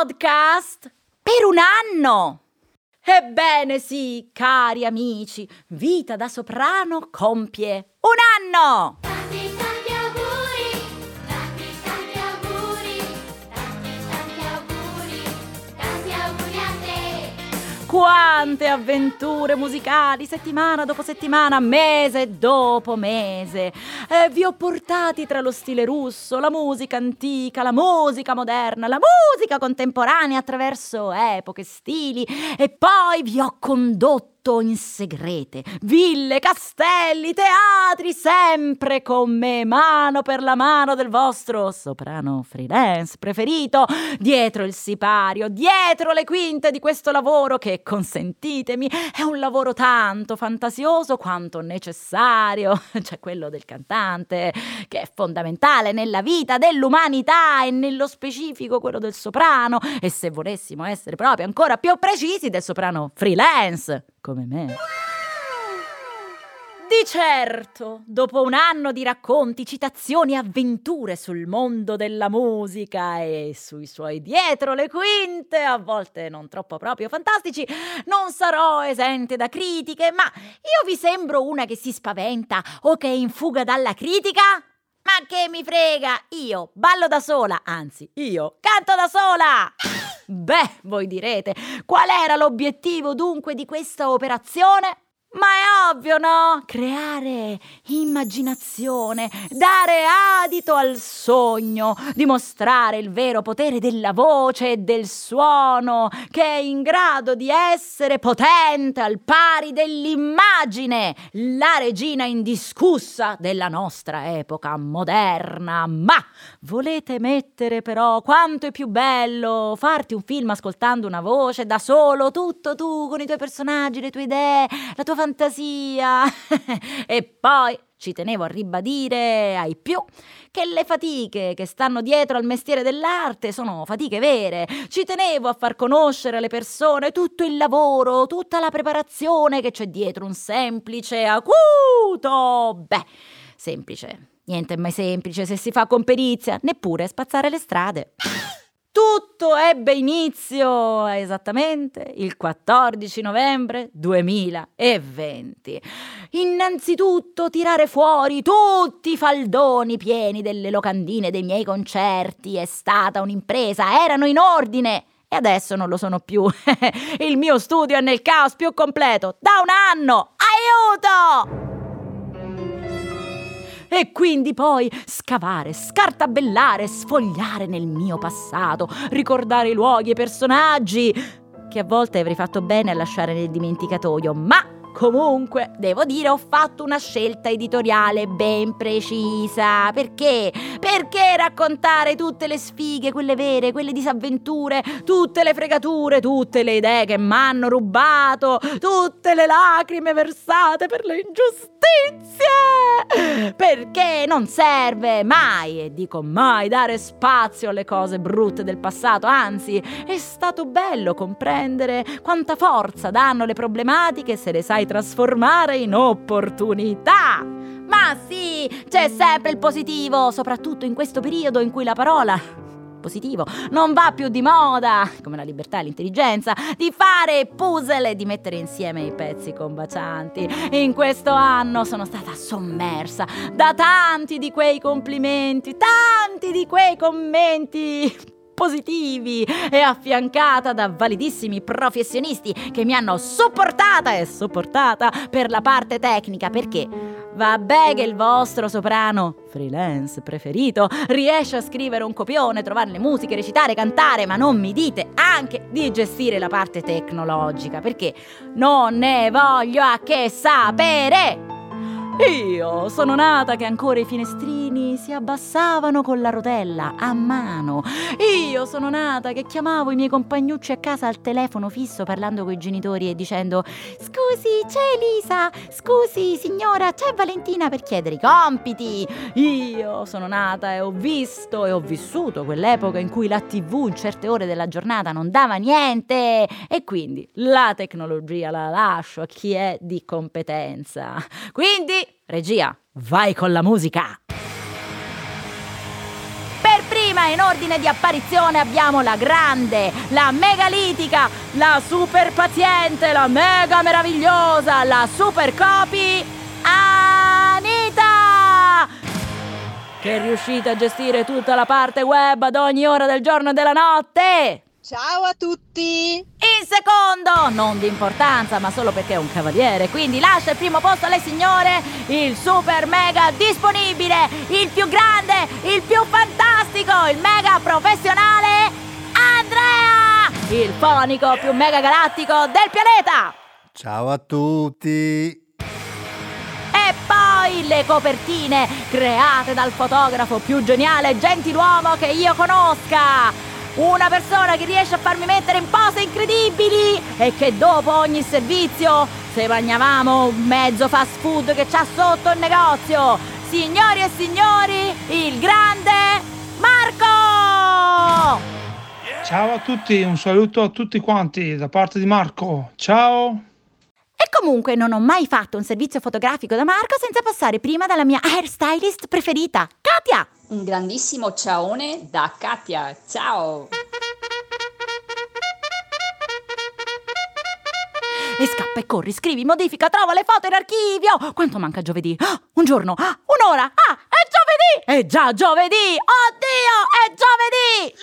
Podcast per un anno! Ebbene sì, cari amici, Vita da soprano compie un anno! Quante avventure musicali, settimana dopo settimana, mese dopo mese. Eh, vi ho portati tra lo stile russo, la musica antica, la musica moderna, la musica contemporanea attraverso epoche, stili e poi vi ho condotto in segrete, ville, castelli, teatri, sempre con me, mano per la mano del vostro soprano freelance preferito, dietro il sipario, dietro le quinte di questo lavoro che, consentitemi, è un lavoro tanto fantasioso quanto necessario, cioè quello del cantante, che è fondamentale nella vita dell'umanità e nello specifico quello del soprano, e se volessimo essere proprio ancora più precisi, del soprano freelance come me. Di certo, dopo un anno di racconti, citazioni e avventure sul mondo della musica e sui suoi dietro le quinte, a volte non troppo proprio fantastici, non sarò esente da critiche, ma io vi sembro una che si spaventa o che è in fuga dalla critica? Ma che mi frega, io ballo da sola, anzi, io canto da sola! Beh, voi direte, qual era l'obiettivo dunque di questa operazione? Ma è ovvio, no? Creare immaginazione, dare adito al sogno, dimostrare il vero potere della voce e del suono, che è in grado di essere potente al pari dell'immagine, la regina indiscussa della nostra epoca moderna. Ma volete mettere però quanto è più bello farti un film ascoltando una voce da solo, tutto tu, con i tuoi personaggi, le tue idee, la tua fantasia. e poi ci tenevo a ribadire ai più che le fatiche che stanno dietro al mestiere dell'arte sono fatiche vere. Ci tenevo a far conoscere alle persone tutto il lavoro, tutta la preparazione che c'è dietro un semplice acuto. Beh, semplice. Niente è mai semplice se si fa con perizia, neppure spazzare le strade. Tutto ebbe inizio esattamente il 14 novembre 2020. Innanzitutto tirare fuori tutti i faldoni pieni delle locandine dei miei concerti è stata un'impresa, erano in ordine. E adesso non lo sono più. Il mio studio è nel caos più completo da un anno. Aiuto! E quindi poi scavare, scartabellare, sfogliare nel mio passato, ricordare i luoghi e i personaggi, che a volte avrei fatto bene a lasciare nel dimenticatoio, ma Comunque, devo dire, ho fatto una scelta editoriale ben precisa. Perché? Perché raccontare tutte le sfighe, quelle vere, quelle disavventure, tutte le fregature, tutte le idee che mi hanno rubato, tutte le lacrime versate per le ingiustizie? Perché non serve mai, e dico mai, dare spazio alle cose brutte del passato. Anzi, è stato bello comprendere quanta forza danno le problematiche se le sai trasformare in opportunità. Ma sì, c'è sempre il positivo, soprattutto in questo periodo in cui la parola positivo non va più di moda, come la libertà e l'intelligenza, di fare puzzle e di mettere insieme i pezzi combacianti. In questo anno sono stata sommersa da tanti di quei complimenti, tanti di quei commenti positivi e affiancata da validissimi professionisti che mi hanno supportata e supportata per la parte tecnica perché Vabbè che il vostro soprano, freelance preferito, riesce a scrivere un copione, trovare le musiche, recitare, cantare, ma non mi dite anche di gestire la parte tecnologica, perché non ne voglio a che sapere! Io sono nata che ancora i finestrini si abbassavano con la rotella a mano. Io sono nata che chiamavo i miei compagnucci a casa al telefono fisso parlando con i genitori e dicendo Scusi, c'è Elisa? Scusi, signora, c'è Valentina per chiedere i compiti? Io sono nata e ho visto e ho vissuto quell'epoca in cui la TV in certe ore della giornata non dava niente e quindi la tecnologia la lascio a chi è di competenza. Quindi, regia, vai con la musica! Per prima in ordine di apparizione abbiamo la grande, la megalitica, la super paziente, la mega meravigliosa, la super copy Anita! Che è riuscita a gestire tutta la parte web ad ogni ora del giorno e della notte! Ciao a tutti! In secondo, non di importanza, ma solo perché è un cavaliere, quindi lascia il primo posto alle signore, il super mega disponibile, il più grande, il più fantastico, il mega professionale, Andrea! Il fonico più mega galattico del pianeta! Ciao a tutti! E poi le copertine create dal fotografo più geniale e gentiluomo che io conosca! Una persona che riesce a farmi mettere in pose incredibili e che dopo ogni servizio, se mangiavamo un mezzo fast food che c'ha sotto il negozio, signori e signori, il grande Marco! Ciao a tutti, un saluto a tutti quanti da parte di Marco. Ciao! E comunque non ho mai fatto un servizio fotografico da Marco senza passare prima dalla mia hairstylist preferita, Katia! Un grandissimo ciaone da Katia. Ciao! E scappa e corri, scrivi, modifica, trova le foto in archivio! Quanto manca giovedì? Ah, un giorno? Ah, un'ora? Ah, è giovedì! È già giovedì! Oddio, è giovedì!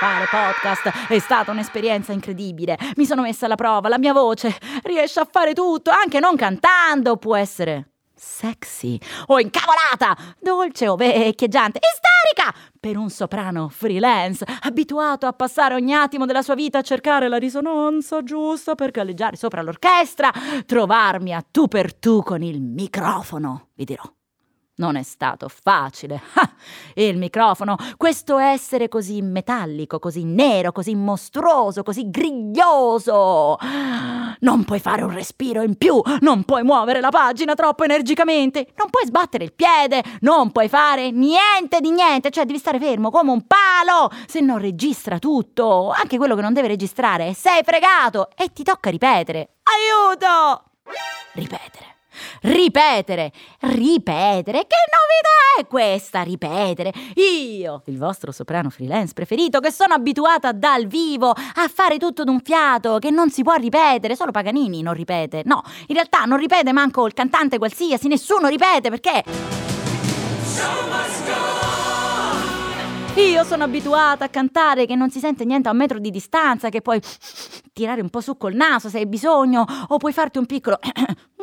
Fare podcast è stata un'esperienza incredibile. Mi sono messa alla prova, la mia voce riesce a fare tutto, anche non cantando, può essere sexy o incavolata, dolce o vecchieggiante, isterica per un soprano freelance abituato a passare ogni attimo della sua vita a cercare la risonanza giusta per galleggiare sopra l'orchestra, trovarmi a tu per tu con il microfono, vi dirò. Non è stato facile. Ah, il microfono, questo essere così metallico, così nero, così mostruoso, così griglioso. Non puoi fare un respiro in più, non puoi muovere la pagina troppo energicamente, non puoi sbattere il piede, non puoi fare niente di niente, cioè devi stare fermo come un palo, se no registra tutto, anche quello che non deve registrare. Sei fregato e ti tocca ripetere. Aiuto! Ripetere. Ripetere, ripetere, che novità è questa? Ripetere. Io, il vostro soprano freelance preferito, che sono abituata dal vivo a fare tutto d'un fiato, che non si può ripetere, solo Paganini non ripete. No, in realtà non ripete manco il cantante qualsiasi, nessuno ripete perché... Io sono abituata a cantare che non si sente niente a un metro di distanza, che puoi tirare un po' su col naso se hai bisogno, o puoi farti un piccolo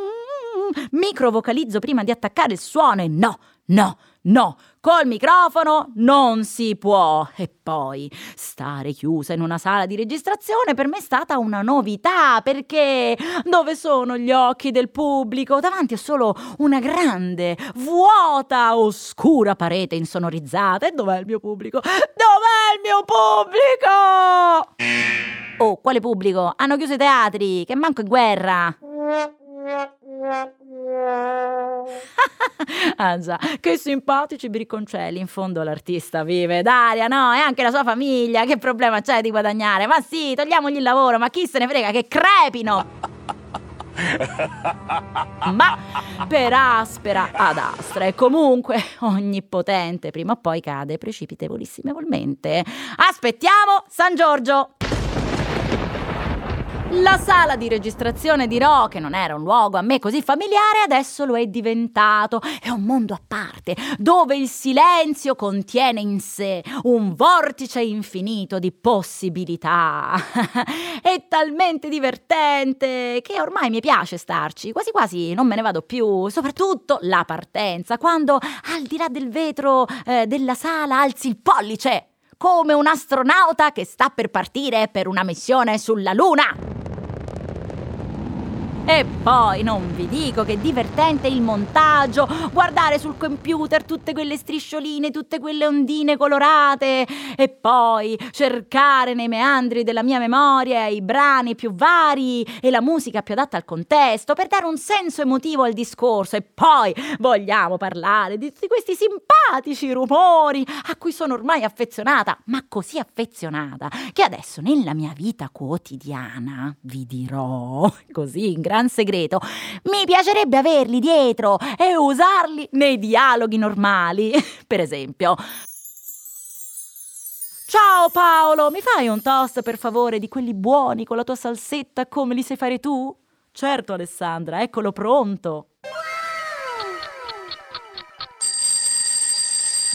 microvocalizzo prima di attaccare il suono e no, no, no, col microfono non si può. E poi stare chiusa in una sala di registrazione per me è stata una novità perché dove sono gli occhi del pubblico? Davanti a solo una grande, vuota, oscura parete insonorizzata. E dov'è il mio pubblico? Dov'è il mio pubblico? Oh, quale pubblico? Hanno chiuso i teatri, che manco è guerra. ah già, che simpatici bricconcelli, in fondo l'artista vive d'aria, no? E anche la sua famiglia, che problema c'è di guadagnare? Ma sì, togliamogli il lavoro, ma chi se ne frega, che crepino! Ma per aspera ad astra e comunque onnipotente prima o poi cade precipitevolissimevolmente. Aspettiamo San Giorgio! La sala di registrazione dirò che non era un luogo a me così familiare, adesso lo è diventato. È un mondo a parte, dove il silenzio contiene in sé un vortice infinito di possibilità. è talmente divertente che ormai mi piace starci, quasi quasi non me ne vado più, soprattutto la partenza, quando al di là del vetro eh, della sala alzi il pollice come un astronauta che sta per partire per una missione sulla Luna. E poi non vi dico che divertente il montaggio, guardare sul computer tutte quelle striscioline, tutte quelle ondine colorate e poi cercare nei meandri della mia memoria i brani più vari e la musica più adatta al contesto per dare un senso emotivo al discorso. E poi vogliamo parlare di tutti questi simpatici rumori a cui sono ormai affezionata, ma così affezionata che adesso nella mia vita quotidiana vi dirò così in gran segreto mi piacerebbe averli dietro e usarli nei dialoghi normali. Per esempio, Ciao Paolo, mi fai un toast per favore di quelli buoni con la tua salsetta come li sai fare tu? Certo Alessandra, eccolo pronto.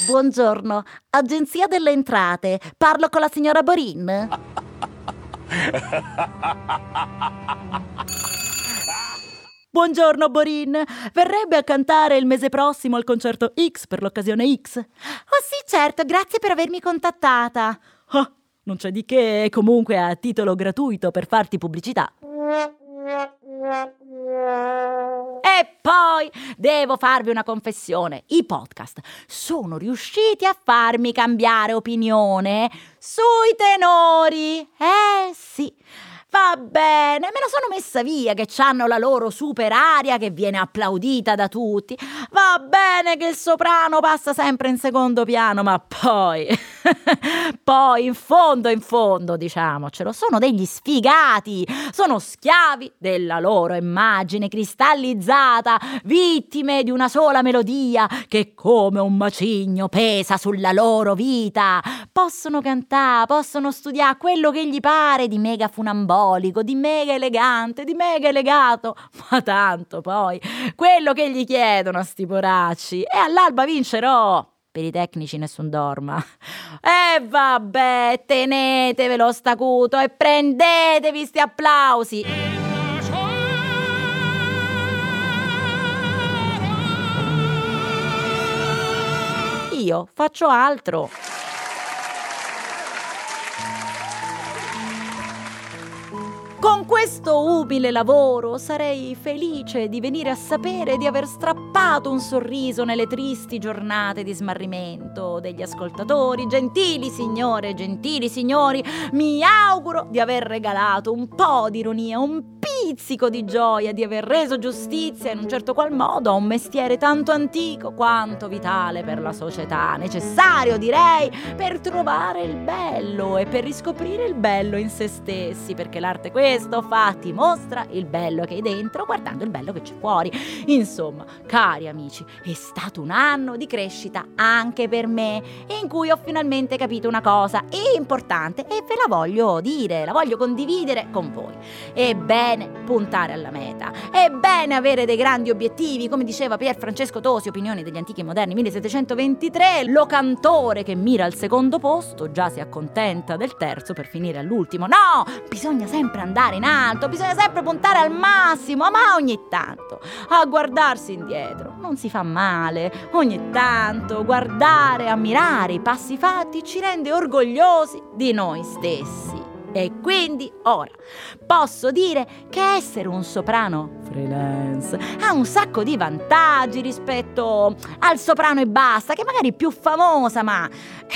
Buongiorno, Agenzia delle Entrate. Parlo con la signora Borin? Buongiorno Borin, verrebbe a cantare il mese prossimo al concerto X per l'occasione X? Oh sì, certo, grazie per avermi contattata. Ah, non c'è di che, comunque a titolo gratuito per farti pubblicità. E poi devo farvi una confessione. I podcast sono riusciti a farmi cambiare opinione sui tenori. Eh sì. Va bene, me la sono messa via che hanno la loro super aria che viene applaudita da tutti. Va bene che il soprano passa sempre in secondo piano, ma poi, poi in fondo, in fondo, diciamocelo, sono degli sfigati, sono schiavi della loro immagine cristallizzata, vittime di una sola melodia che come un macigno pesa sulla loro vita. Possono cantare, possono studiare quello che gli pare di mega funambolico, di mega elegante, di mega elegato, ma tanto poi quello che gli chiedono a sti poracci e all'alba vincerò. Per i tecnici nessun dorma. E vabbè, tenetevelo stacuto e prendetevi sti applausi. Io faccio altro. Con questo umile lavoro sarei felice di venire a sapere di aver strappato un sorriso nelle tristi giornate di smarrimento degli ascoltatori. Gentili signore, gentili signori, mi auguro di aver regalato un po' di ironia, un pizzico di gioia, di aver reso giustizia in un certo qual modo a un mestiere tanto antico quanto vitale per la società, necessario direi per trovare il bello e per riscoprire il bello in se stessi, perché l'arte questo fa ti mostra il bello che hai dentro guardando il bello che c'è fuori. Insomma, cari amici, è stato un anno di crescita anche per me, in cui ho finalmente capito una cosa importante e ve la voglio dire, la voglio condividere con voi. È bene puntare alla meta, è bene avere dei grandi obiettivi, come diceva Pier Francesco Tosi, Opinioni degli antichi e moderni 1723, lo cantore che mira al secondo posto già si accontenta del terzo per finire all'ultimo. No, bisogna sempre andare in alto, bisogna sempre puntare al massimo, ma ogni tanto a guardarsi indietro non si fa male. Ogni tanto guardare, ammirare i passi fatti ci rende orgogliosi di noi stessi. E quindi ora posso dire che essere un soprano freelance ha un sacco di vantaggi rispetto al soprano e basta, che magari è più famosa ma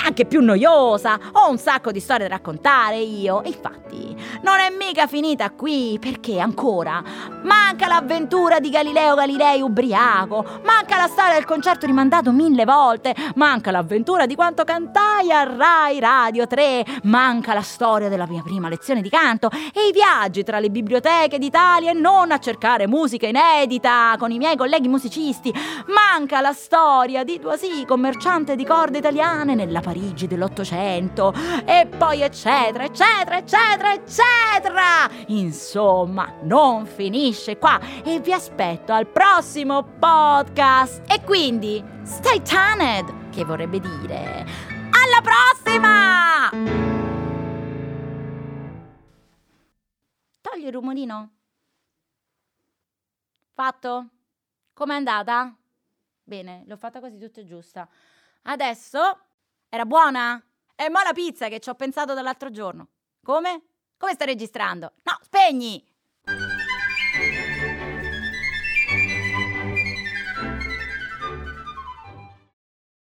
anche più noiosa. Ho un sacco di storie da raccontare io. E infatti non è mica finita qui perché ancora manca l'avventura di Galileo Galilei ubriaco, manca la storia del concerto rimandato mille volte, manca l'avventura di quanto cantai a Rai Radio 3, manca la storia della mia prima lezione di canto e i viaggi tra le biblioteche d'Italia e non a cercare musica inedita con i miei colleghi musicisti. Manca la storia di Doisy, commerciante di corde italiane nella Parigi dell'Ottocento. E poi eccetera, eccetera, eccetera, eccetera. Insomma, non finisce qua e vi aspetto al prossimo podcast. E quindi, stay tuned, che vorrebbe dire... Alla prossima! Rumorino. Fatto? Com'è andata? Bene, l'ho fatta quasi tutta giusta. Adesso era buona? E mo la pizza che ci ho pensato dall'altro giorno. Come? Come sta registrando? No, spegni!